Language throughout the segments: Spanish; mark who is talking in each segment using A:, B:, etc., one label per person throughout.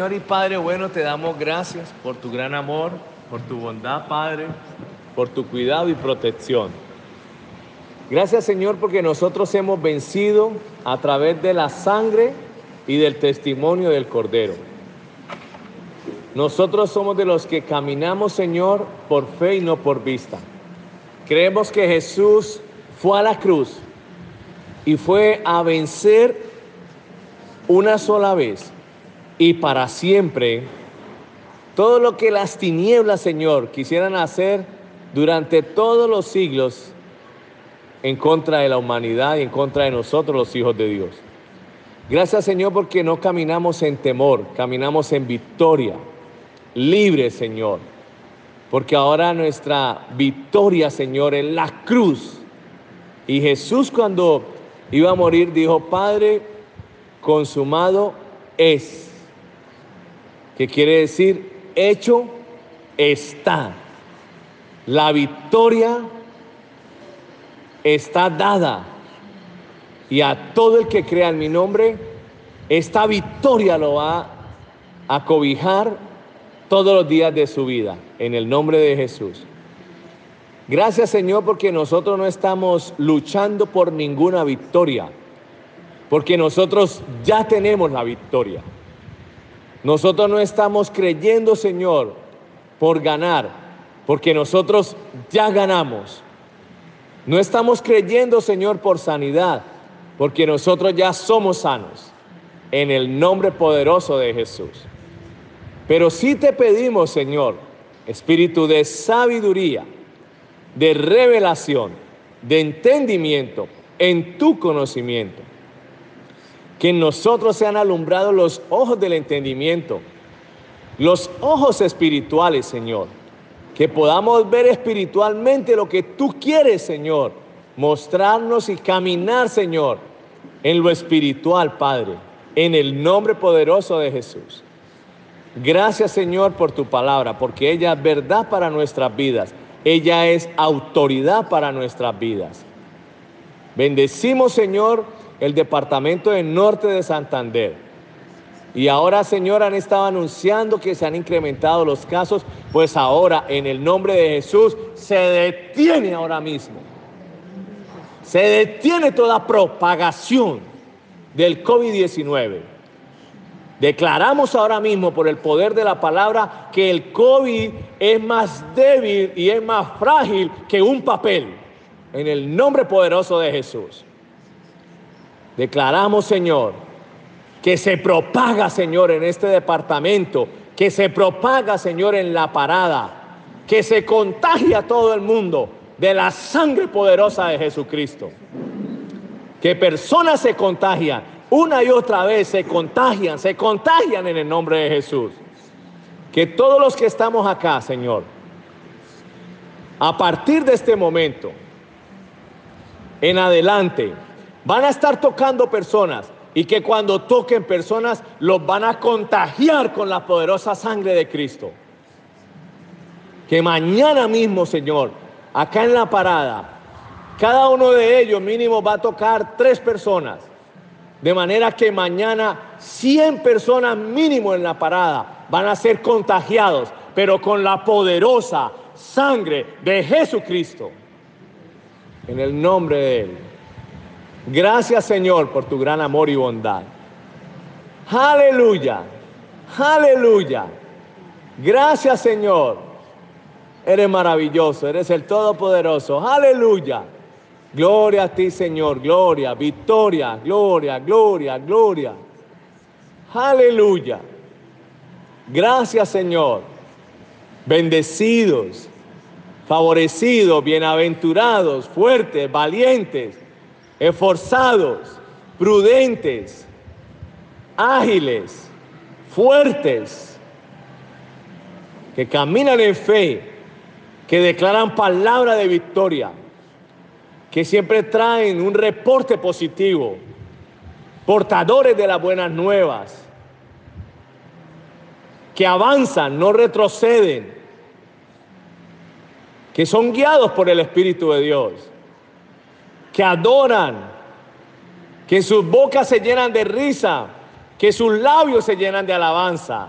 A: Señor y Padre bueno, te damos gracias por tu gran amor, por tu bondad, Padre, por tu cuidado y protección. Gracias, Señor, porque nosotros hemos vencido a través de la sangre y del testimonio del Cordero. Nosotros somos de los que caminamos, Señor, por fe y no por vista. Creemos que Jesús fue a la cruz y fue a vencer una sola vez y para siempre todo lo que las tinieblas, Señor, quisieran hacer durante todos los siglos en contra de la humanidad y en contra de nosotros los hijos de Dios. Gracias, Señor, porque no caminamos en temor, caminamos en victoria, libre, Señor. Porque ahora nuestra victoria, Señor, es la cruz. Y Jesús cuando iba a morir dijo, Padre, consumado es que quiere decir hecho está. La victoria está dada. Y a todo el que crea en mi nombre, esta victoria lo va a cobijar todos los días de su vida, en el nombre de Jesús. Gracias Señor porque nosotros no estamos luchando por ninguna victoria, porque nosotros ya tenemos la victoria. Nosotros no estamos creyendo, Señor, por ganar, porque nosotros ya ganamos. No estamos creyendo, Señor, por sanidad, porque nosotros ya somos sanos, en el nombre poderoso de Jesús. Pero sí te pedimos, Señor, espíritu de sabiduría, de revelación, de entendimiento en tu conocimiento que en nosotros sean alumbrados los ojos del entendimiento, los ojos espirituales, Señor. Que podamos ver espiritualmente lo que tú quieres, Señor. Mostrarnos y caminar, Señor, en lo espiritual, Padre. En el nombre poderoso de Jesús. Gracias, Señor, por tu palabra, porque ella es verdad para nuestras vidas. Ella es autoridad para nuestras vidas. Bendecimos, Señor, el departamento del norte de Santander. Y ahora, Señor, han estado anunciando que se han incrementado los casos, pues ahora en el nombre de Jesús se detiene ahora mismo. Se detiene toda propagación del COVID-19. Declaramos ahora mismo por el poder de la palabra que el COVID es más débil y es más frágil que un papel. En el nombre poderoso de Jesús. Declaramos, Señor, que se propaga, Señor, en este departamento, que se propaga, Señor, en la parada, que se contagia todo el mundo de la sangre poderosa de Jesucristo. Que personas se contagian, una y otra vez se contagian, se contagian en el nombre de Jesús. Que todos los que estamos acá, Señor, a partir de este momento, en adelante, van a estar tocando personas y que cuando toquen personas los van a contagiar con la poderosa sangre de Cristo. Que mañana mismo, Señor, acá en la parada, cada uno de ellos mínimo va a tocar tres personas. De manera que mañana 100 personas mínimo en la parada van a ser contagiados, pero con la poderosa sangre de Jesucristo. En el nombre de Él. Gracias Señor por tu gran amor y bondad. Aleluya, aleluya. Gracias Señor. Eres maravilloso, eres el Todopoderoso. Aleluya. Gloria a ti Señor, gloria, victoria, gloria, gloria, gloria. Aleluya. Gracias Señor. Bendecidos, favorecidos, bienaventurados, fuertes, valientes esforzados, prudentes, ágiles, fuertes, que caminan en fe, que declaran palabra de victoria, que siempre traen un reporte positivo, portadores de las buenas nuevas, que avanzan, no retroceden, que son guiados por el Espíritu de Dios que adoran, que sus bocas se llenan de risa, que sus labios se llenan de alabanza.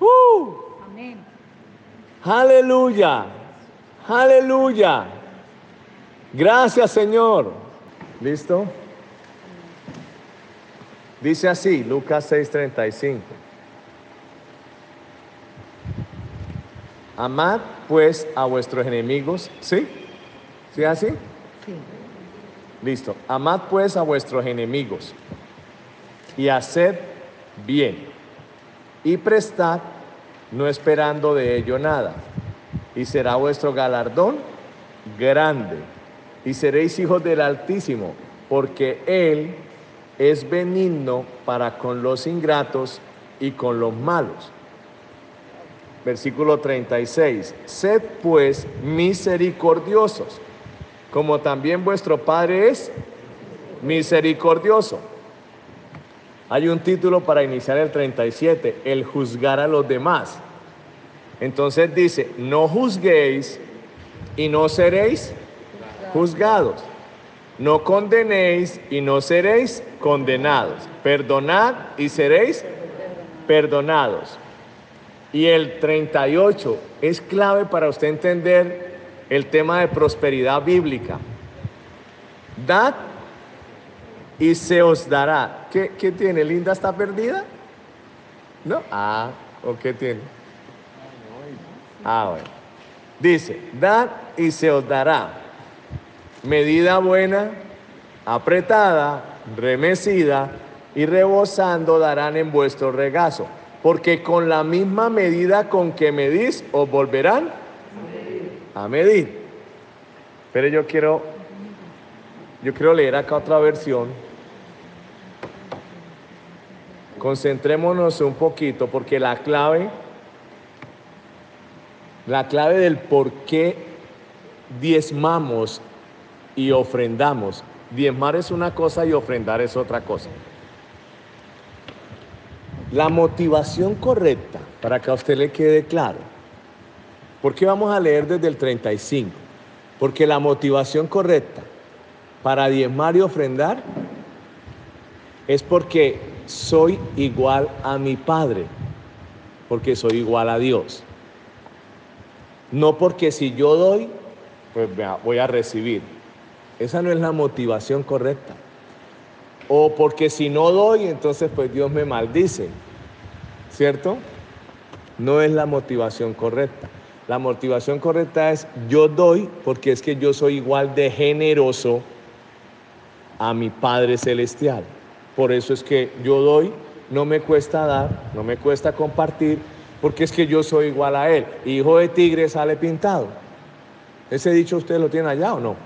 A: ¡Uh!
B: Amén.
A: Aleluya, aleluya. Gracias Señor. ¿Listo? Dice así, Lucas 6:35. Amad pues a vuestros enemigos, ¿sí? ¿Sí así?
B: Sí.
A: Listo. Amad pues a vuestros enemigos y haced bien y prestad no esperando de ello nada y será vuestro galardón grande y seréis hijos del Altísimo porque Él es benigno para con los ingratos y con los malos. Versículo 36. Sed pues misericordiosos, como también vuestro Padre es misericordioso. Hay un título para iniciar el 37, el juzgar a los demás. Entonces dice, no juzguéis y no seréis juzgados. No condenéis y no seréis condenados. Perdonad y seréis perdonados. Y el 38 es clave para usted entender el tema de prosperidad bíblica. Dad y se os dará. ¿Qué, qué tiene? ¿Linda está perdida? ¿No? Ah, ¿o qué tiene? Ah, bueno. Dice, dad y se os dará. Medida buena, apretada, remecida y rebosando darán en vuestro regazo. Porque con la misma medida con que medís, os volverán a medir. Pero yo quiero, yo quiero leer acá otra versión. Concentrémonos un poquito porque la clave, la clave del por qué diezmamos y ofrendamos. Diezmar es una cosa y ofrendar es otra cosa. La motivación correcta, para que a usted le quede claro. ¿Por qué vamos a leer desde el 35? Porque la motivación correcta para diezmar y ofrendar es porque soy igual a mi Padre, porque soy igual a Dios. No porque si yo doy, pues voy a recibir. Esa no es la motivación correcta. O porque si no doy, entonces pues Dios me maldice. ¿Cierto? No es la motivación correcta. La motivación correcta es yo doy porque es que yo soy igual de generoso a mi Padre Celestial. Por eso es que yo doy, no me cuesta dar, no me cuesta compartir, porque es que yo soy igual a Él. Hijo de tigre sale pintado. ¿Ese dicho usted lo tiene allá o no?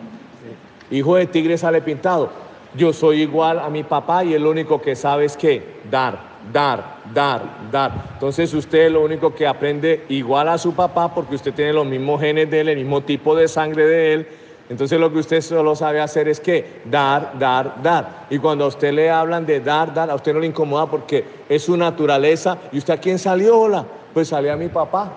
A: Hijo de tigre sale pintado. Yo soy igual a mi papá y el único que sabe es que dar, dar, dar, dar. Entonces usted lo único que aprende igual a su papá porque usted tiene los mismos genes de él, el mismo tipo de sangre de él. Entonces lo que usted solo sabe hacer es que dar, dar, dar. Y cuando a usted le hablan de dar, dar, a usted no le incomoda porque es su naturaleza. ¿Y usted a quién salió? Hola, pues salió a mi papá.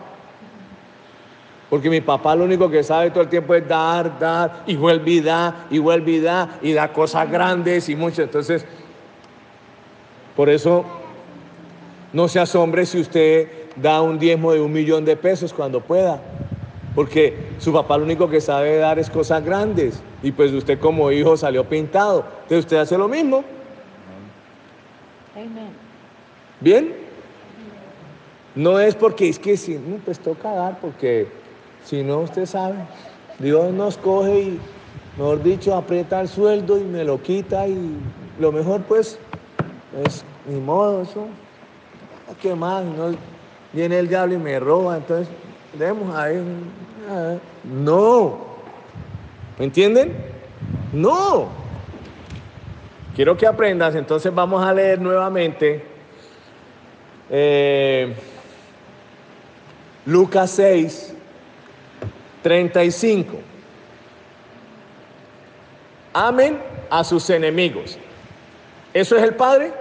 A: Porque mi papá lo único que sabe todo el tiempo es dar, dar, y vuelve y da, y vuelve y da, y da cosas grandes y muchas. Entonces, por eso no se asombre si usted da un diezmo de un millón de pesos cuando pueda. Porque su papá lo único que sabe dar es cosas grandes. Y pues usted como hijo salió pintado. Entonces usted hace lo mismo. ¿Bien? No es porque es que si, no, pues toca dar, porque si no, usted sabe, Dios nos coge y, mejor dicho, aprieta el sueldo y me lo quita y lo mejor pues es ni modo, eso. ¿Qué más? No, viene el diablo y me roba, entonces demos ahí. ah, No. ¿Me entienden? No. Quiero que aprendas, entonces vamos a leer nuevamente eh, Lucas 6, 35. Amen a sus enemigos. ¿Eso es el Padre?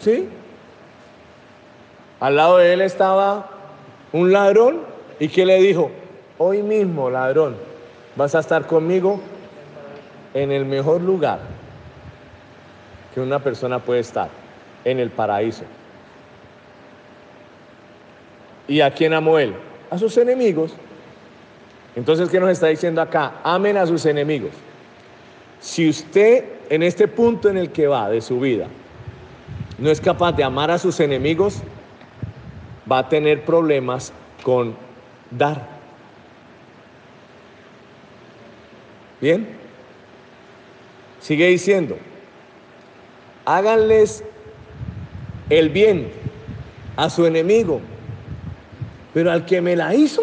A: ¿Sí? Al lado de él estaba un ladrón y que le dijo, hoy mismo ladrón, vas a estar conmigo en el mejor lugar que una persona puede estar. en el paraíso. ¿Y a quién amó él? A sus enemigos. Entonces, ¿qué nos está diciendo acá? Amen a sus enemigos. Si usted en este punto en el que va de su vida no es capaz de amar a sus enemigos, va a tener problemas con dar. Bien. Sigue diciendo, háganles el bien a su enemigo, pero al que me la hizo,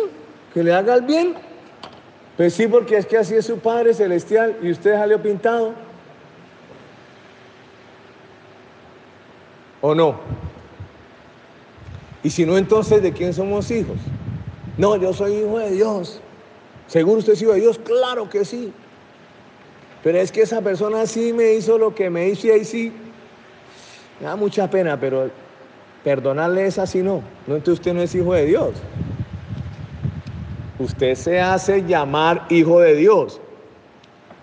A: que le haga el bien. Pues sí, porque es que así es su Padre Celestial y usted salió pintado. ¿O no? Y si no, entonces, ¿de quién somos hijos? No, yo soy hijo de Dios. ¿Seguro usted es hijo de Dios? Claro que sí. Pero es que esa persona sí me hizo lo que me hizo y ahí sí. Me da mucha pena, pero perdonarle es así no. No, entonces usted no es hijo de Dios. Usted se hace llamar hijo de Dios,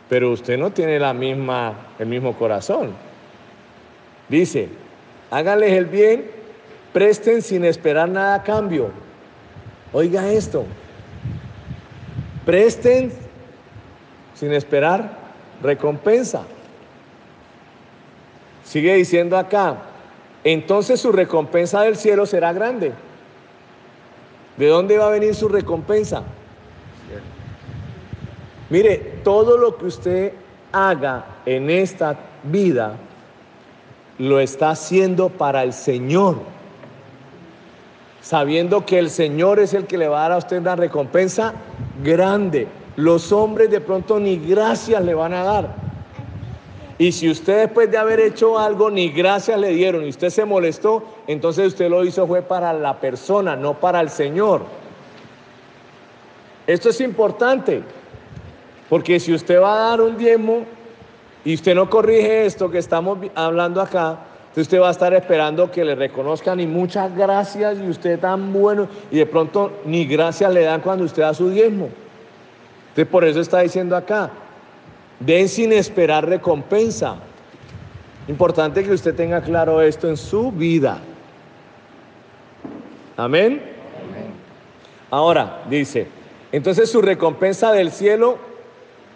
A: pero usted no tiene la misma, el mismo corazón. Dice, háganles el bien, presten sin esperar nada a cambio. Oiga esto, presten sin esperar recompensa. Sigue diciendo acá, entonces su recompensa del cielo será grande. ¿De dónde va a venir su recompensa? Mire, todo lo que usted haga en esta vida lo está haciendo para el Señor, sabiendo que el Señor es el que le va a dar a usted una recompensa grande. Los hombres de pronto ni gracias le van a dar. Y si usted después de haber hecho algo ni gracias le dieron y usted se molestó, entonces usted lo hizo fue para la persona, no para el Señor. Esto es importante, porque si usted va a dar un diezmo y usted no corrige esto que estamos hablando acá, entonces usted va a estar esperando que le reconozcan y muchas gracias y usted tan bueno y de pronto ni gracias le dan cuando usted da su diezmo. Entonces por eso está diciendo acá, den sin esperar recompensa. Importante que usted tenga claro esto en su vida. Amén. Ahora dice, entonces su recompensa del cielo,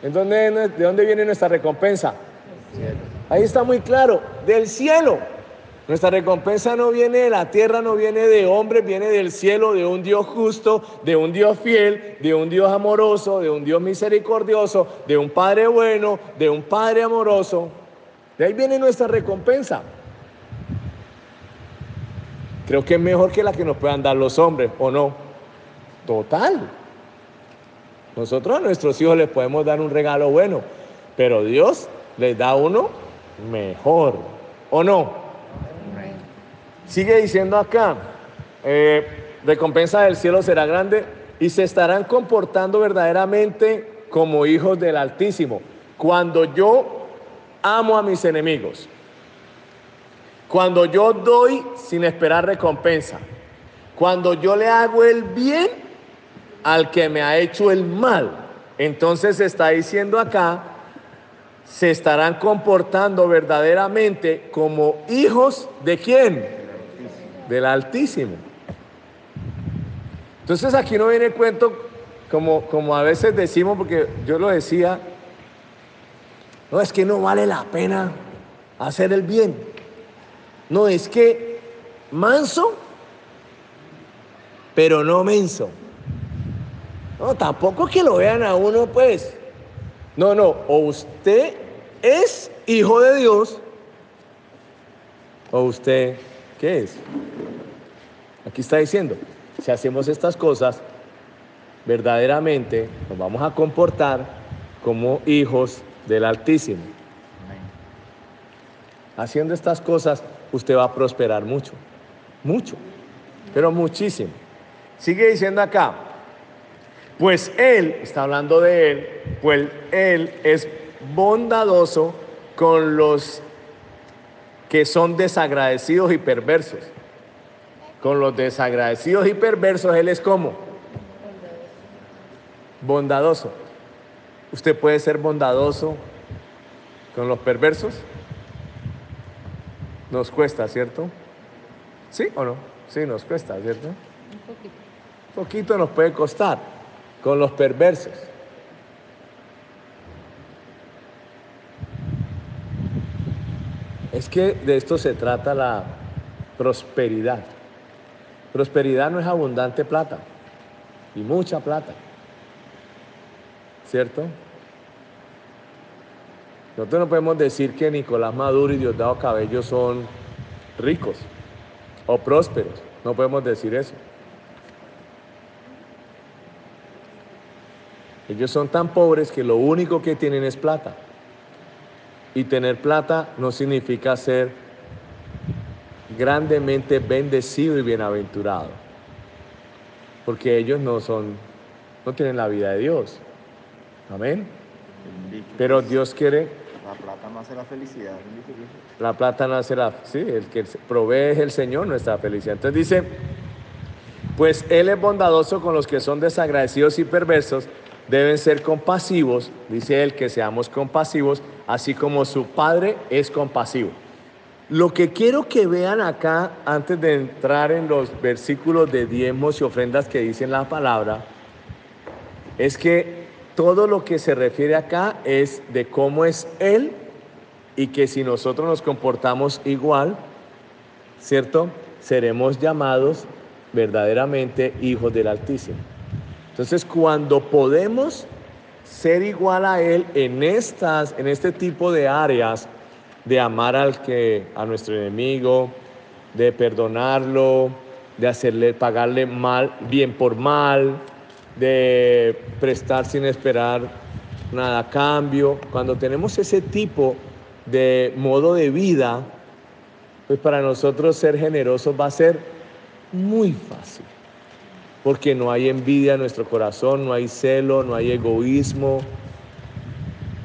A: ¿en dónde, ¿de dónde viene nuestra recompensa? Ahí está muy claro, del cielo. Nuestra recompensa no viene de la tierra, no viene de hombres, viene del cielo, de un Dios justo, de un Dios fiel, de un Dios amoroso, de un Dios misericordioso, de un Padre bueno, de un Padre amoroso. De ahí viene nuestra recompensa. Creo que es mejor que la que nos puedan dar los hombres, ¿o no? Total. Nosotros a nuestros hijos les podemos dar un regalo bueno, pero Dios les da uno mejor, ¿o no? Sigue diciendo acá, eh, recompensa del cielo será grande y se estarán comportando verdaderamente como hijos del Altísimo. Cuando yo amo a mis enemigos, cuando yo doy sin esperar recompensa, cuando yo le hago el bien al que me ha hecho el mal, entonces está diciendo acá, se estarán comportando verdaderamente como hijos de quién? del Altísimo. Entonces aquí no viene el cuento como, como a veces decimos, porque yo lo decía, no es que no vale la pena hacer el bien. No, es que manso, pero no menso. No, tampoco que lo vean a uno, pues. No, no, o usted es hijo de Dios, o usted ¿Qué es? Aquí está diciendo, si hacemos estas cosas, verdaderamente nos vamos a comportar como hijos del Altísimo. Haciendo estas cosas, usted va a prosperar mucho, mucho, pero muchísimo. Sigue diciendo acá, pues Él, está hablando de Él, pues Él es bondadoso con los que son desagradecidos y perversos. Con los desagradecidos y perversos, Él es como bondadoso. ¿Usted puede ser bondadoso con los perversos? Nos cuesta, ¿cierto? ¿Sí o no? Sí, nos cuesta, ¿cierto?
B: Un poquito.
A: Un poquito nos puede costar con los perversos. Es que de esto se trata la prosperidad. Prosperidad no es abundante plata y mucha plata. ¿Cierto? Nosotros no podemos decir que Nicolás Maduro y Diosdado Cabello son ricos o prósperos. No podemos decir eso. Ellos son tan pobres que lo único que tienen es plata. Y tener plata no significa ser grandemente bendecido y bienaventurado. Porque ellos no son, no tienen la vida de Dios. Amén. Pero Dios quiere,
C: La plata no hace la felicidad.
A: la plata no hace la, sí, el que provee es el Señor nuestra felicidad. Entonces dice, pues Él es bondadoso con los que son desagradecidos y perversos, deben ser compasivos, dice Él, que seamos compasivos, así como su Padre es compasivo. Lo que quiero que vean acá, antes de entrar en los versículos de diezmos y ofrendas que dicen la palabra, es que todo lo que se refiere acá es de cómo es Él y que si nosotros nos comportamos igual, ¿cierto? Seremos llamados verdaderamente hijos del Altísimo. Entonces, cuando podemos ser igual a Él en, estas, en este tipo de áreas, de amar al que, a nuestro enemigo, de perdonarlo, de hacerle, pagarle mal, bien por mal, de prestar sin esperar nada a cambio. Cuando tenemos ese tipo de modo de vida, pues para nosotros ser generosos va a ser muy fácil. Porque no hay envidia en nuestro corazón, no hay celo, no hay egoísmo,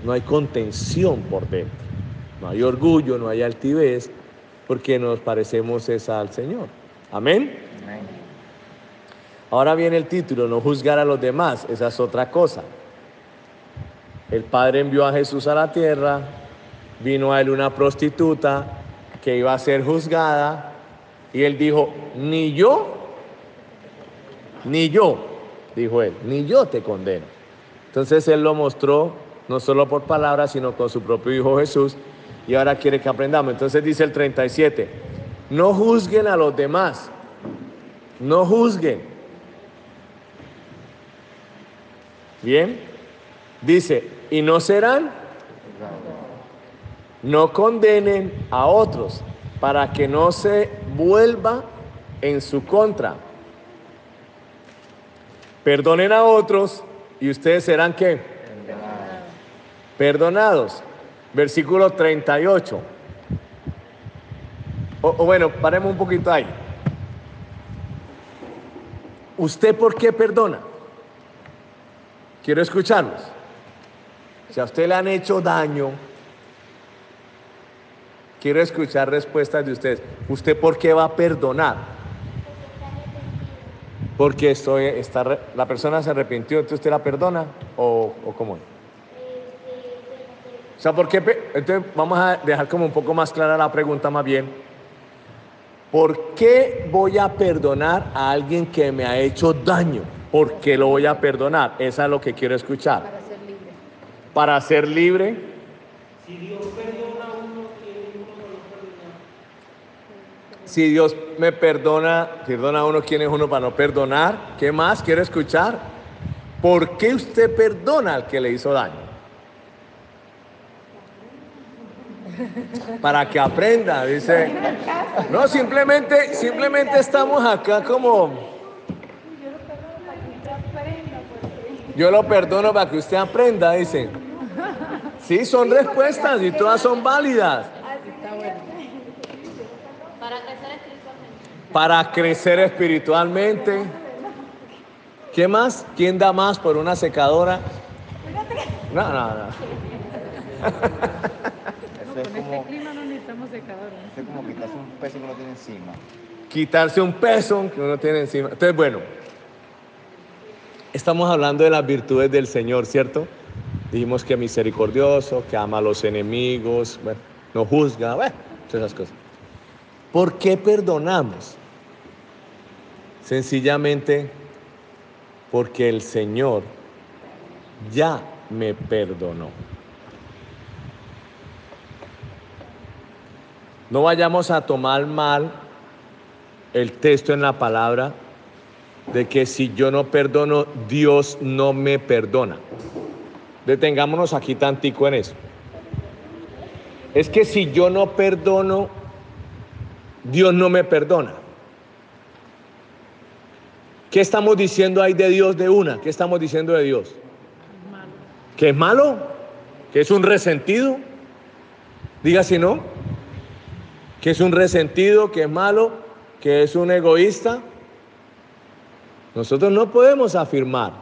A: no hay contención por dentro, no hay orgullo, no hay altivez, porque nos parecemos es al Señor. Amén.
C: Amén.
A: Ahora viene el título, no juzgar a los demás, esa es otra cosa. El Padre envió a Jesús a la tierra, vino a él una prostituta que iba a ser juzgada y él dijo, ni yo, ni yo, dijo él, ni yo te condeno. Entonces él lo mostró no solo por palabras, sino con su propio Hijo Jesús y ahora quiere que aprendamos. Entonces dice el 37, no juzguen a los demás, no juzguen. Bien, dice, y no serán, no condenen a otros para que no se vuelva en su contra. Perdonen a otros y ustedes serán qué? Perdonados. Versículo 38. O, o bueno, paremos un poquito ahí. ¿Usted por qué perdona? Quiero escucharlos. Si a usted le han hecho daño, quiero escuchar respuestas de ustedes. ¿Usted por qué va a perdonar? Porque estoy, está, la persona se arrepintió, entonces usted la perdona o, o cómo es? O sea, ¿por qué? Entonces vamos a dejar como un poco más clara la pregunta más bien. ¿Por qué voy a perdonar a alguien que me ha hecho daño? ¿Por qué lo voy a perdonar? Esa es lo que quiero escuchar.
B: Para ser libre.
A: Para ser libre. Si Dios me perdona, perdona a uno, ¿quién es uno para no perdonar? ¿Qué más quiero escuchar? ¿Por qué usted perdona al que le hizo daño? Para que aprenda, dice. No, simplemente, simplemente estamos acá como. Yo lo perdono para que usted aprenda, dice. Sí, son respuestas y todas son válidas.
B: Está bueno.
D: Para crecer espiritualmente.
A: Para crecer espiritualmente. ¿Qué más? ¿Quién da más por una secadora? No, no, no.
C: Es
B: Con
C: como,
B: este clima no necesitamos secadores.
C: eso es como quitarse un peso que uno tiene encima.
A: Quitarse un peso que uno tiene encima. Entonces, bueno, estamos hablando de las virtudes del Señor, ¿cierto? Dijimos que misericordioso, que ama a los enemigos, bueno, no juzga, bueno, todas esas cosas. ¿Por qué perdonamos? Sencillamente porque el Señor ya me perdonó. No vayamos a tomar mal el texto en la palabra de que si yo no perdono, Dios no me perdona. Detengámonos aquí tantico en eso. Es que si yo no perdono, Dios no me perdona. ¿Qué estamos diciendo ahí de Dios de una? ¿Qué estamos diciendo de Dios? ¿Que es malo? ¿Que es un resentido? Diga si no. ¿Que es un resentido? ¿Que es malo? ¿Que es un egoísta? Nosotros no podemos afirmar.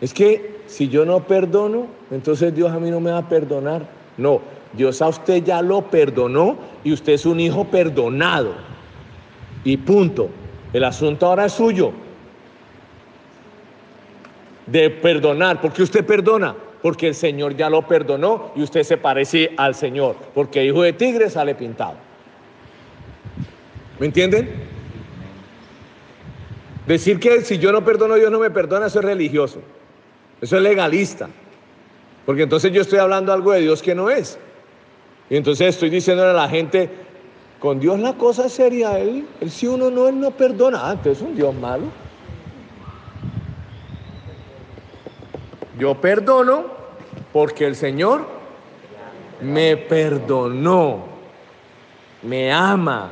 A: Es que si yo no perdono, entonces Dios a mí no me va a perdonar. No, Dios a usted ya lo perdonó y usted es un hijo perdonado. Y punto. El asunto ahora es suyo. De perdonar. ¿Por qué usted perdona? Porque el Señor ya lo perdonó y usted se parece al Señor. Porque hijo de tigre sale pintado. ¿Me entienden? Decir que si yo no perdono, Dios no me perdona, eso es religioso. Eso es legalista. Porque entonces yo estoy hablando algo de Dios que no es. Y entonces estoy diciéndole a la gente, con Dios la cosa sería Él, él si uno no, Él no perdona. Ah, entonces es un Dios malo. Yo perdono porque el Señor me perdonó, me ama,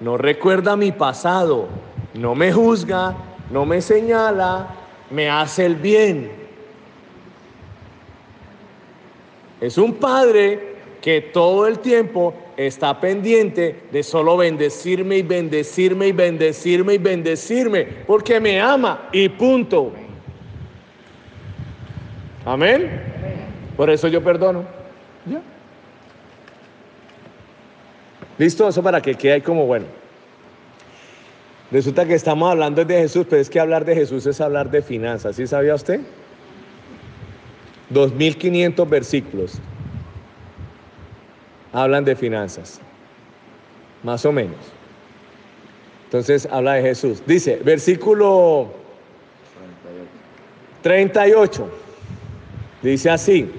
A: no recuerda mi pasado, no me juzga, no me señala, me hace el bien. Es un padre que todo el tiempo está pendiente de solo bendecirme y bendecirme y bendecirme y bendecirme, porque me ama y punto. Amén. Por eso yo perdono. Ya. ¿Listo? Eso para que quede ahí como bueno. Resulta que estamos hablando de Jesús, pero es que hablar de Jesús es hablar de finanzas. ¿Sí sabía usted? 2500 versículos hablan de finanzas. Más o menos. Entonces habla de Jesús. Dice, versículo 38. Dice así.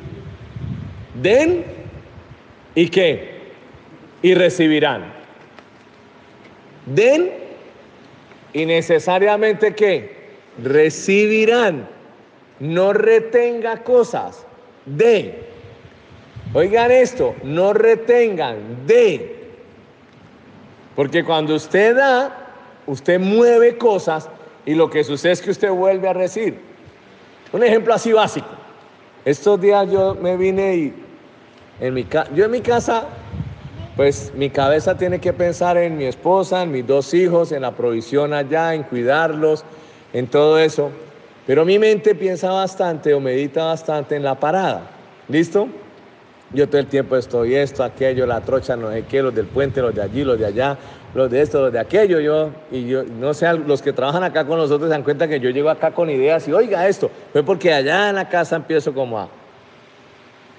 A: Den y qué? Y recibirán. Den y necesariamente qué? Recibirán. No retenga cosas. De. Oigan esto, no retengan, de. Porque cuando usted da, usted mueve cosas y lo que sucede es que usted vuelve a recibir. Un ejemplo así básico. Estos días yo me vine y en mi yo en mi casa, pues mi cabeza tiene que pensar en mi esposa, en mis dos hijos, en la provisión allá, en cuidarlos, en todo eso. Pero mi mente piensa bastante o medita bastante en la parada. ¿Listo? Yo todo el tiempo estoy esto, aquello, la trocha, no sé qué, los del puente, los de allí, los de allá, los de esto, los de aquello. Yo, y yo, no sé, los que trabajan acá con nosotros se dan cuenta que yo llego acá con ideas y oiga esto. Fue porque allá en la casa empiezo como a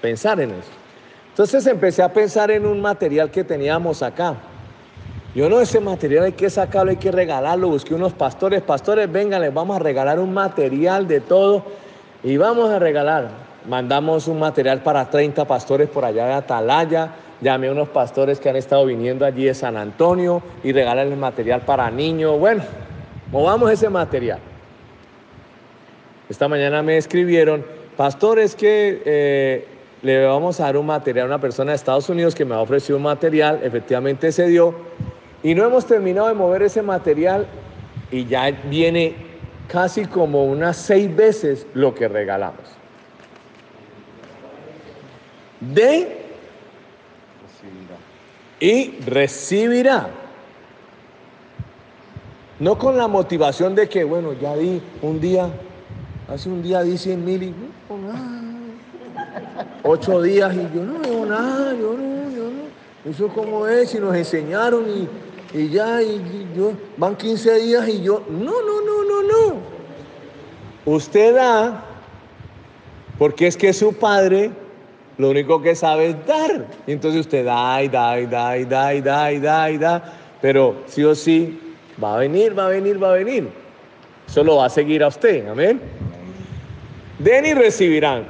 A: pensar en eso. Entonces empecé a pensar en un material que teníamos acá. Yo no, ese material hay que sacarlo, hay que regalarlo. Busqué unos pastores, pastores, vengan, les vamos a regalar un material de todo y vamos a regalar mandamos un material para 30 pastores por allá de Atalaya, llamé a unos pastores que han estado viniendo allí de San Antonio y regalarles material para niños. Bueno, movamos ese material. Esta mañana me escribieron, pastores que eh, le vamos a dar un material a una persona de Estados Unidos que me ha ofrecido un material, efectivamente se dio, y no hemos terminado de mover ese material y ya viene casi como unas seis veces lo que regalamos de y recibirá. No con la motivación de que, bueno, ya di un día, hace un día di 100 mil y no, nada. Ocho días y yo no veo nada, yo no, yo no. Eso como es, y nos enseñaron y, y ya, y, y yo, van 15 días y yo, no, no, no, no, no. Usted da, porque es que su padre lo único que sabe es dar. Y entonces usted da y da y da y da y da y da da. Pero sí o sí, va a venir, va a venir, va a venir. Eso lo va a seguir a usted. Amén. Den y recibirán.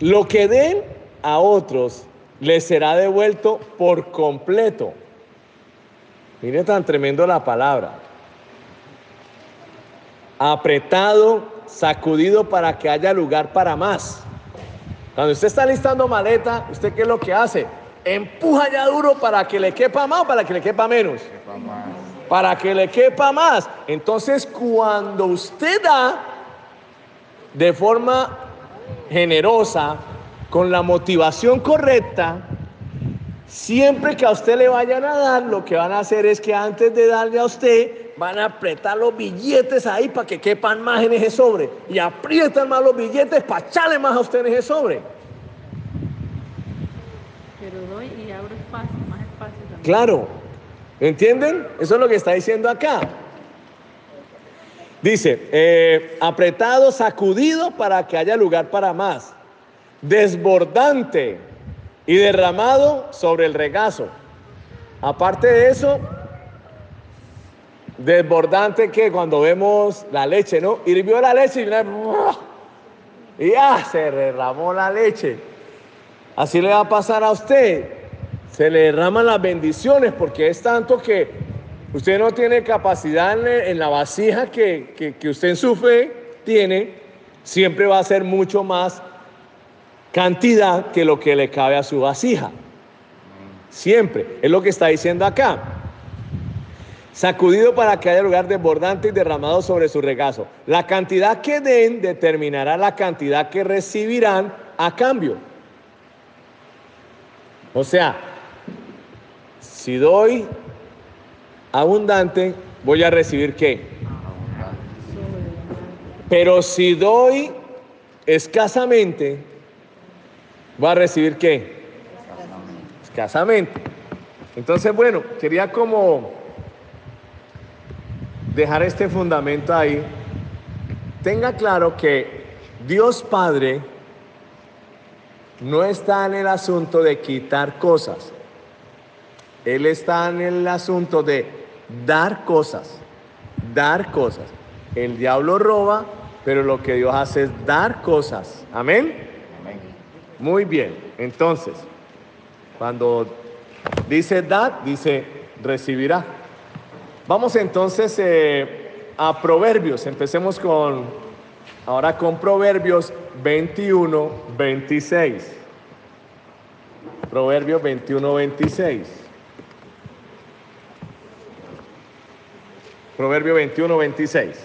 A: Lo que den a otros les será devuelto por completo. Mire tan tremendo la palabra. Apretado, sacudido para que haya lugar para más. Cuando usted está listando maleta, ¿usted qué es lo que hace? Empuja ya duro para que le quepa más o para que le quepa menos.
C: Sepa más.
A: Para que le quepa más. Entonces, cuando usted da de forma generosa, con la motivación correcta, siempre que a usted le vayan a dar, lo que van a hacer es que antes de darle a usted, van a apretar los billetes ahí para que quepan más en ese sobre. Y aprietan más los billetes para echarle más a usted en ese sobre.
B: Pero doy y abro espacio, más espacio también.
A: Claro. ¿Entienden? Eso es lo que está diciendo acá. Dice, eh, apretado, sacudido para que haya lugar para más. Desbordante y derramado sobre el regazo. Aparte de eso, desbordante que cuando vemos la leche, ¿no? Hirvió la leche y, ya se derramó la leche. Así le va a pasar a usted. Se le derraman las bendiciones porque es tanto que usted no tiene capacidad en, en la vasija que, que- que usted en su fe tiene. Siempre va a ser mucho más cantidad que lo que le cabe a su vasija. Siempre. Es lo que está diciendo acá. Sacudido para que haya lugar desbordante y derramado sobre su regazo. La cantidad que den determinará la cantidad que recibirán a cambio. O sea, si doy abundante, voy a recibir qué? Pero si doy escasamente, voy a recibir qué? Escasamente. Entonces, bueno, quería como dejar este fundamento ahí. Tenga claro que Dios Padre no está en el asunto de quitar cosas. Él está en el asunto de dar cosas. Dar cosas. El diablo roba, pero lo que Dios hace es dar cosas. Amén.
C: Amén.
A: Muy bien. Entonces, cuando dice dar, dice recibirá. Vamos entonces eh, a Proverbios. Empecemos con, ahora con Proverbios 21, 26. Proverbios 21, 26. Proverbio 21, 26.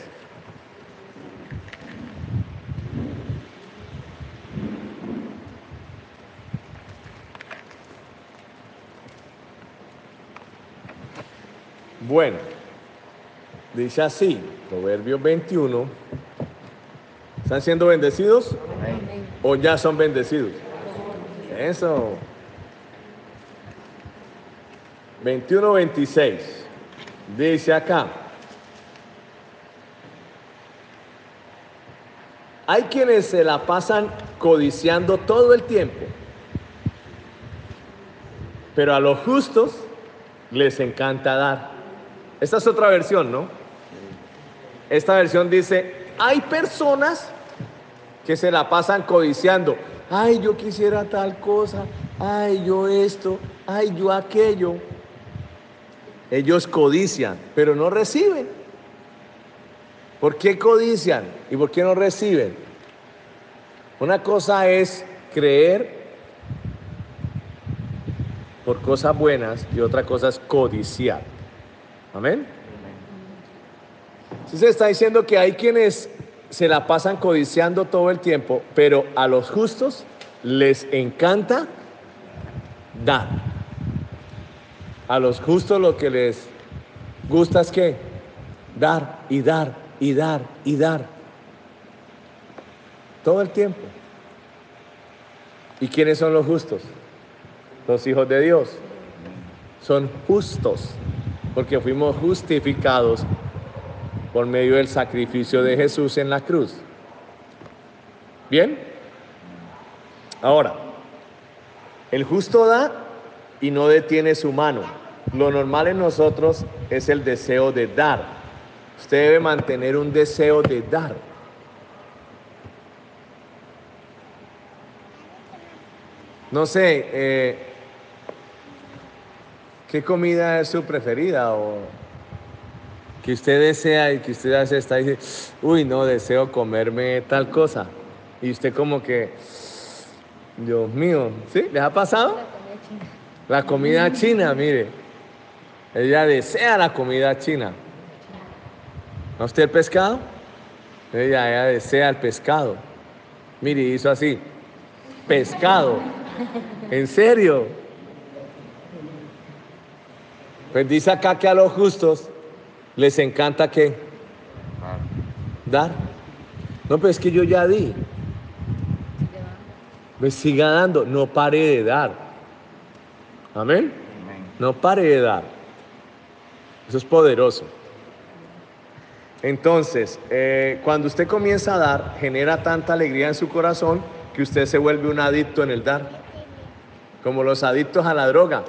A: Bueno, dice así, Proverbios 21. ¿Están siendo bendecidos o ya son bendecidos? Eso. 21, 26. Dice acá. Hay quienes se la pasan codiciando todo el tiempo, pero a los justos les encanta dar. Esta es otra versión, ¿no? Esta versión dice, hay personas que se la pasan codiciando. Ay, yo quisiera tal cosa. Ay, yo esto. Ay, yo aquello. Ellos codician, pero no reciben. ¿Por qué codician y por qué no reciben? Una cosa es creer por cosas buenas y otra cosa es codiciar. Amén. Entonces está diciendo que hay quienes se la pasan codiciando todo el tiempo, pero a los justos les encanta dar. A los justos lo que les gusta es que dar y dar y dar y dar. Todo el tiempo. ¿Y quiénes son los justos? Los hijos de Dios. Son justos, porque fuimos justificados por medio del sacrificio de Jesús en la cruz. ¿Bien? Ahora, El justo da y no detiene su mano. Lo normal en nosotros es el deseo de dar. Usted debe mantener un deseo de dar. No sé, eh, ¿qué comida es su preferida? O que usted desea y que usted hace está y dice, uy, no, deseo comerme tal cosa. Y usted como que, Dios mío, ¿sí? ¿Les ha pasado? La comida china, mire. Ella desea la comida china. ¿A usted el pescado? Ella, ella desea el pescado. Mire, hizo así. Pescado. ¿En serio? Pues dice acá que a los justos les encanta qué? Dar. No, pero es que yo ya di. Me siga dando, no pare de dar. Amén. No pare de dar. Eso es poderoso. Entonces, eh, cuando usted comienza a dar, genera tanta alegría en su corazón que usted se vuelve un adicto en el dar. Como los adictos a la droga.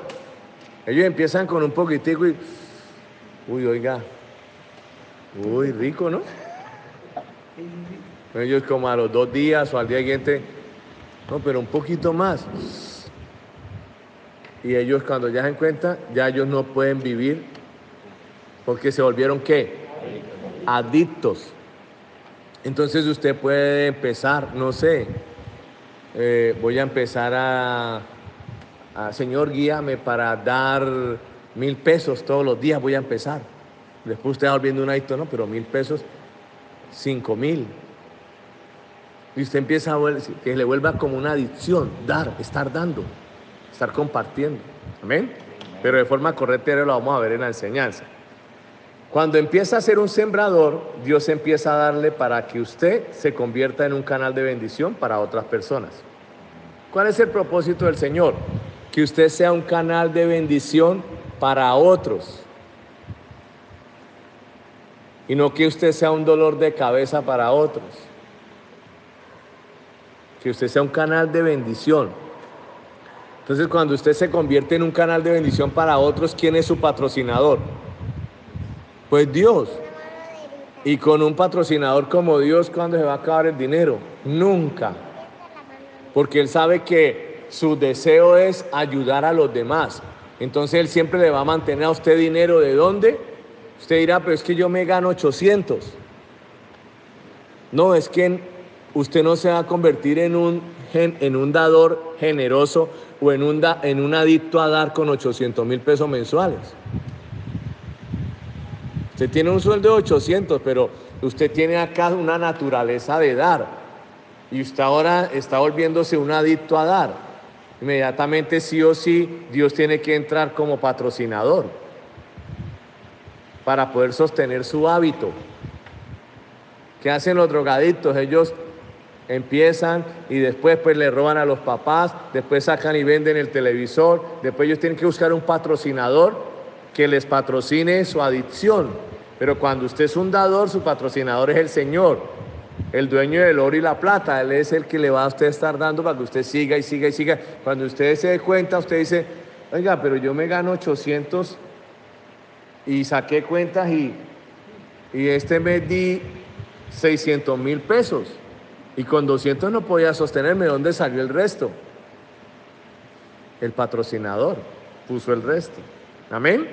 A: Ellos empiezan con un poquitico y... Uy, oiga. Uy, rico, ¿no? Ellos como a los dos días o al día siguiente, no, pero un poquito más. Y ellos cuando ya se dan cuenta, ya ellos no pueden vivir porque se volvieron qué? Adictos. Entonces usted puede empezar, no sé, eh, voy a empezar a, a, Señor, guíame para dar mil pesos todos los días, voy a empezar. Después usted va volviendo un adicto, no, pero mil pesos, cinco mil. Y usted empieza a que le vuelva como una adicción, dar, estar dando, estar compartiendo. Amén. Pero de forma correcta lo vamos a ver en la enseñanza. Cuando empieza a ser un sembrador, Dios empieza a darle para que usted se convierta en un canal de bendición para otras personas. ¿Cuál es el propósito del Señor? Que usted sea un canal de bendición para otros. Y no que usted sea un dolor de cabeza para otros. Que usted sea un canal de bendición. Entonces, cuando usted se convierte en un canal de bendición para otros, ¿quién es su patrocinador? Pues Dios. Y con un patrocinador como Dios, ¿cuándo se va a acabar el dinero? Nunca. Porque Él sabe que su deseo es ayudar a los demás. Entonces Él siempre le va a mantener a usted dinero. ¿De dónde? Usted dirá, pero es que yo me gano 800. No, es que usted no se va a convertir en un, en un dador generoso o en un, en un adicto a dar con 800 mil pesos mensuales. Usted tiene un sueldo de 800, pero usted tiene acá una naturaleza de dar. Y usted ahora está volviéndose un adicto a dar. Inmediatamente sí o sí, Dios tiene que entrar como patrocinador para poder sostener su hábito. ¿Qué hacen los drogadictos? Ellos empiezan y después pues le roban a los papás, después sacan y venden el televisor, después ellos tienen que buscar un patrocinador que les patrocine su adicción. Pero cuando usted es un dador, su patrocinador es el Señor, el dueño del oro y la plata. Él es el que le va a usted estar dando para que usted siga y siga y siga. Cuando usted se dé cuenta, usted dice, oiga, pero yo me gano 800 y saqué cuentas y, y este mes di 600 mil pesos. Y con 200 no podía sostenerme. ¿Dónde salió el resto? El patrocinador puso el resto. Amén.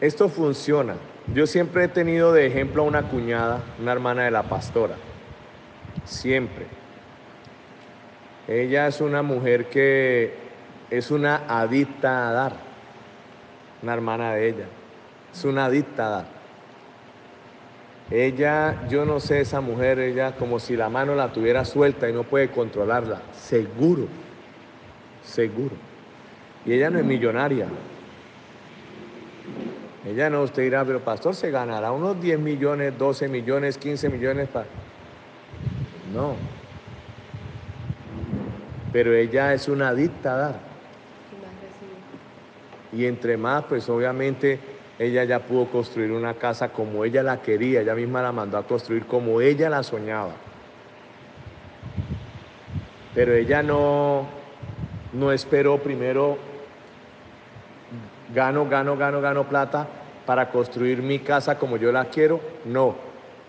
A: Esto funciona. Yo siempre he tenido de ejemplo a una cuñada, una hermana de la pastora. Siempre. Ella es una mujer que es una adicta a dar. Una hermana de ella. Es una adicta a dar. Ella, yo no sé, esa mujer, ella como si la mano la tuviera suelta y no puede controlarla. Seguro. Seguro. Y ella no es millonaria. Ella no, usted dirá, pero pastor, se ganará unos 10 millones, 12 millones, 15 millones para... No. Pero ella es una adicta a dar. Y entre más, pues obviamente ella ya pudo construir una casa como ella la quería, ella misma la mandó a construir como ella la soñaba. Pero ella no, no esperó primero, gano, gano, gano, gano plata para construir mi casa como yo la quiero. No,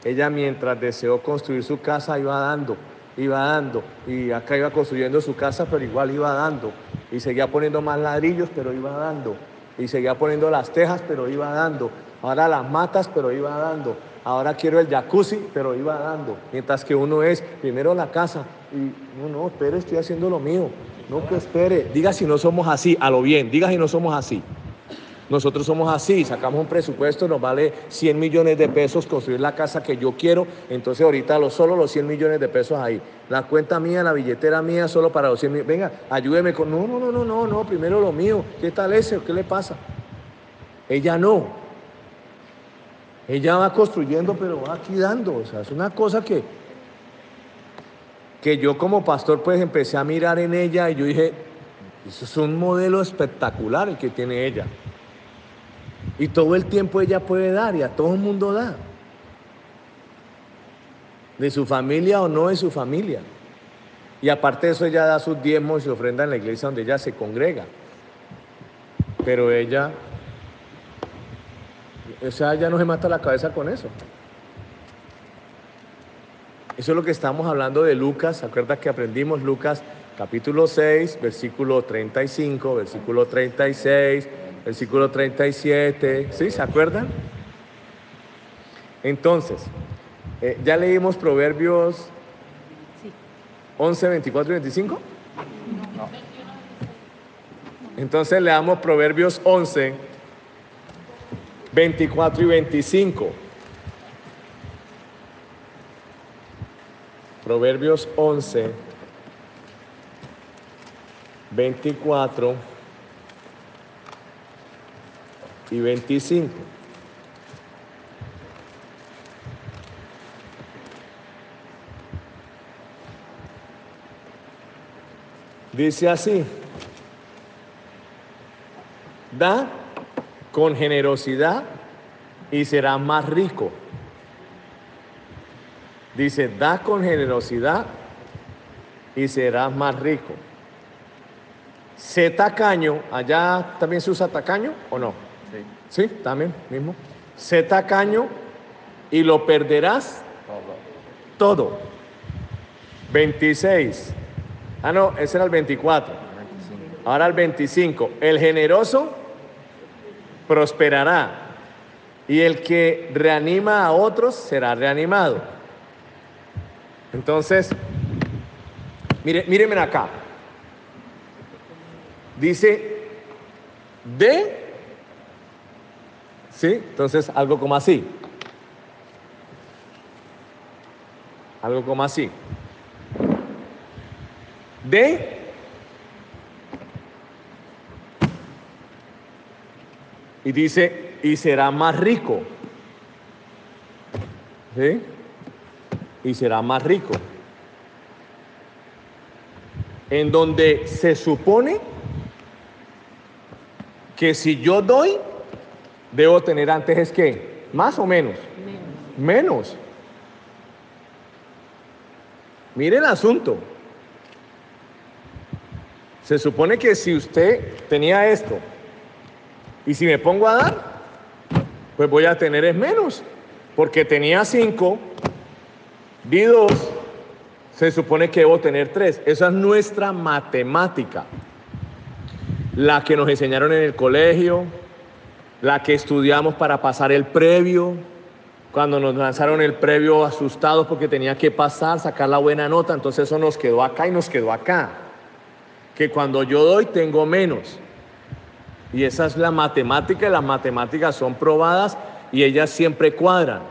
A: ella mientras deseó construir su casa iba dando, iba dando. Y acá iba construyendo su casa, pero igual iba dando. Y seguía poniendo más ladrillos, pero iba dando. Y seguía poniendo las tejas, pero iba dando. Ahora las matas, pero iba dando. Ahora quiero el jacuzzi, pero iba dando. Mientras que uno es primero la casa. Y no, no, espere, estoy haciendo lo mío. No, que espere. Diga si no somos así, a lo bien. Diga si no somos así. Nosotros somos así, sacamos un presupuesto, nos vale 100 millones de pesos construir la casa que yo quiero, entonces ahorita lo, solo los 100 millones de pesos ahí. La cuenta mía, la billetera mía, solo para los 100 millones. Venga, ayúdeme con... No, no, no, no, no, no, primero lo mío. ¿Qué tal ese? ¿Qué le pasa? Ella no. Ella va construyendo, pero va aquí dando. O sea, es una cosa que, que yo como pastor pues empecé a mirar en ella y yo dije, eso es un modelo espectacular el que tiene ella. Y todo el tiempo ella puede dar y a todo el mundo da. De su familia o no de su familia. Y aparte de eso ella da sus diezmos y ofrenda en la iglesia donde ella se congrega. Pero ella, o sea, ella no se mata la cabeza con eso. Eso es lo que estamos hablando de Lucas. ¿Se acuerda que aprendimos Lucas capítulo 6, versículo 35, versículo 36, versículo 37? ¿Sí? ¿Se acuerdan? Entonces, eh, ya leímos Proverbios
B: Sí.
A: 11, 24 y 25. Entonces leamos Proverbios 11, 24 y 25. Proverbios 11, 24 y 25. Dice así, da con generosidad y serás más rico. Dice, da con generosidad y serás más rico. Sé tacaño, allá también se usa tacaño o no?
C: Sí,
A: Sí, también mismo. Sé tacaño y lo perderás
C: todo.
A: todo. 26. Ah, no, ese era el 24.
C: 25.
A: Ahora el 25. El generoso prosperará y el que reanima a otros será reanimado. Entonces, mire, mírenme acá. Dice, de, ¿sí? Entonces, algo como así. Algo como así. De y dice, y será más rico. ¿Sí? Y será más rico. En donde se supone que si yo doy, debo tener antes es que, más o menos,
B: Menos.
A: menos. Mire el asunto. Se supone que si usted tenía esto y si me pongo a dar, pues voy a tener es menos. Porque tenía cinco, di dos, se supone que debo tener tres. Esa es nuestra matemática. La que nos enseñaron en el colegio, la que estudiamos para pasar el previo, cuando nos lanzaron el previo asustados porque tenía que pasar, sacar la buena nota, entonces eso nos quedó acá y nos quedó acá. Que cuando yo doy tengo menos. Y esa es la matemática, y las matemáticas son probadas y ellas siempre cuadran.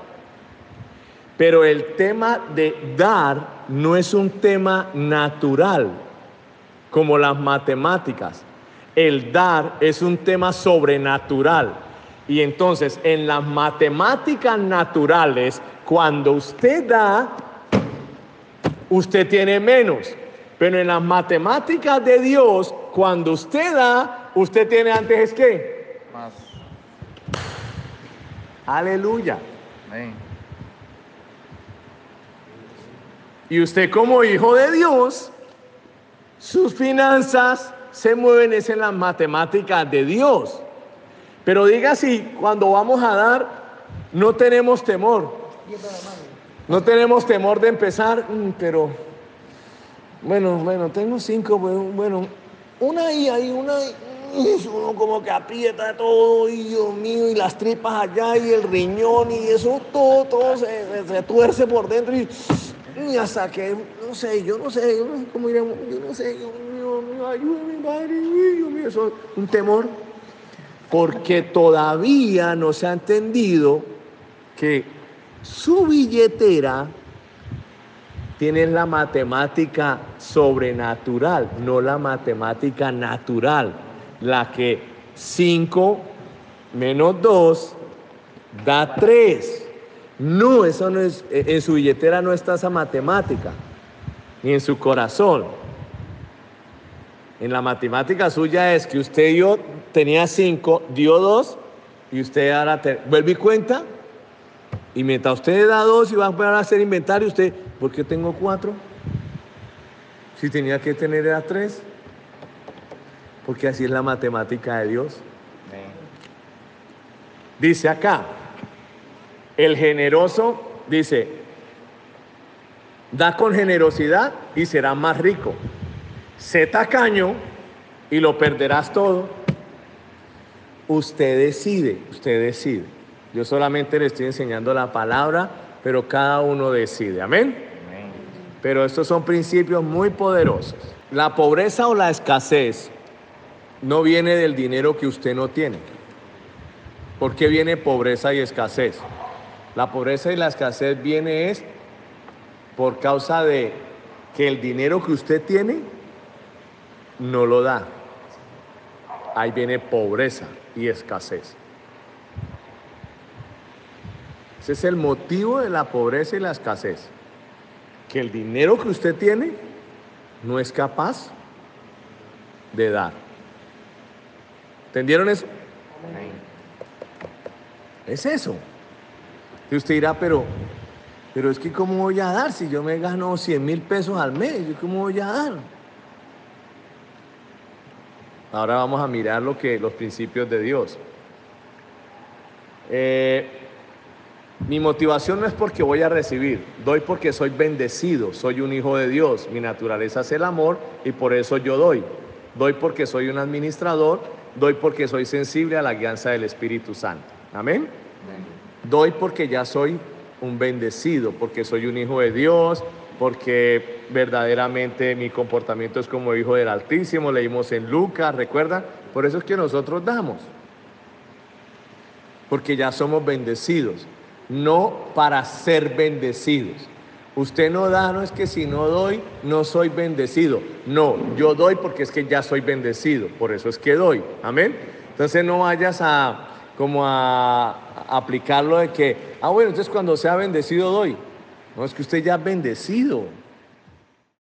A: Pero el tema de dar no es un tema natural como las matemáticas. El dar es un tema sobrenatural. Y entonces en las matemáticas naturales, cuando usted da, usted tiene menos. Pero en las matemáticas de Dios, cuando usted da, usted tiene antes es qué?
C: Más.
A: Aleluya.
C: Amén.
A: Y usted como hijo de Dios sus finanzas se mueven es en las matemáticas de Dios. Pero diga si cuando vamos a dar no tenemos temor. No tenemos temor de empezar, "Mm, pero bueno, bueno, tengo cinco, bueno, bueno, una ahí, ahí, una ahí. Uno como que aprieta todo, y Dios mío, y las tripas allá, y el riñón, y eso todo, todo se- se tuerce por dentro, y, y hasta que, no sé, yo no sé, yo no sé cómo iremos, yo no sé, Dios mío, ayúdame, Padre, eso es un temor, porque todavía no se ha entendido que su billetera tiene la matemática sobrenatural, no la matemática natural, la que 5 menos 2 da 3. No, eso no es, eh, en su billetera no está esa matemática, ni en su corazón. En la matemática suya es que usted dio, tenía 5, dio 2 y usted ahora te, vuelve y cuenta. Y mientras usted da 2 y va a poder hacer inventario, usted, ¿por qué tengo 4? Si tenía que tener era 3. Porque así es la matemática de Dios. Dice acá, el generoso dice, da con generosidad y serás más rico. Sé tacaño y lo perderás todo. Usted decide, usted decide. Yo solamente le estoy enseñando la palabra, pero cada uno decide. Amén.
C: Amén.
A: Pero estos son principios muy poderosos. La pobreza o la escasez no viene del dinero que usted no tiene. ¿Por qué viene pobreza y escasez? La pobreza y la escasez viene es por causa de que el dinero que usted tiene no lo da. Ahí viene pobreza y escasez. Ese es el motivo de la pobreza y la escasez. Que el dinero que usted tiene no es capaz de dar. ¿Entendieron eso? Es eso. Usted dirá, pero, pero es que ¿cómo voy a dar si yo me gano 100 mil pesos al mes? ¿Yo cómo voy a dar? Ahora vamos a mirar lo que, los principios de Dios. Eh, mi motivación no es porque voy a recibir, doy porque soy bendecido, soy un hijo de Dios, mi naturaleza es el amor y por eso yo doy. Doy porque soy un administrador, doy porque soy sensible a la guianza del Espíritu Santo. Amén. Doy porque ya soy un bendecido, porque soy un hijo de Dios, porque verdaderamente mi comportamiento es como hijo del Altísimo, leímos en Lucas, ¿recuerdan? Por eso es que nosotros damos, porque ya somos bendecidos, no para ser bendecidos. Usted no da, no es que si no doy, no soy bendecido. No, yo doy porque es que ya soy bendecido, por eso es que doy. Amén. Entonces no vayas a como a, a aplicarlo de que, ah bueno, entonces cuando sea bendecido doy. No, es que usted ya es bendecido.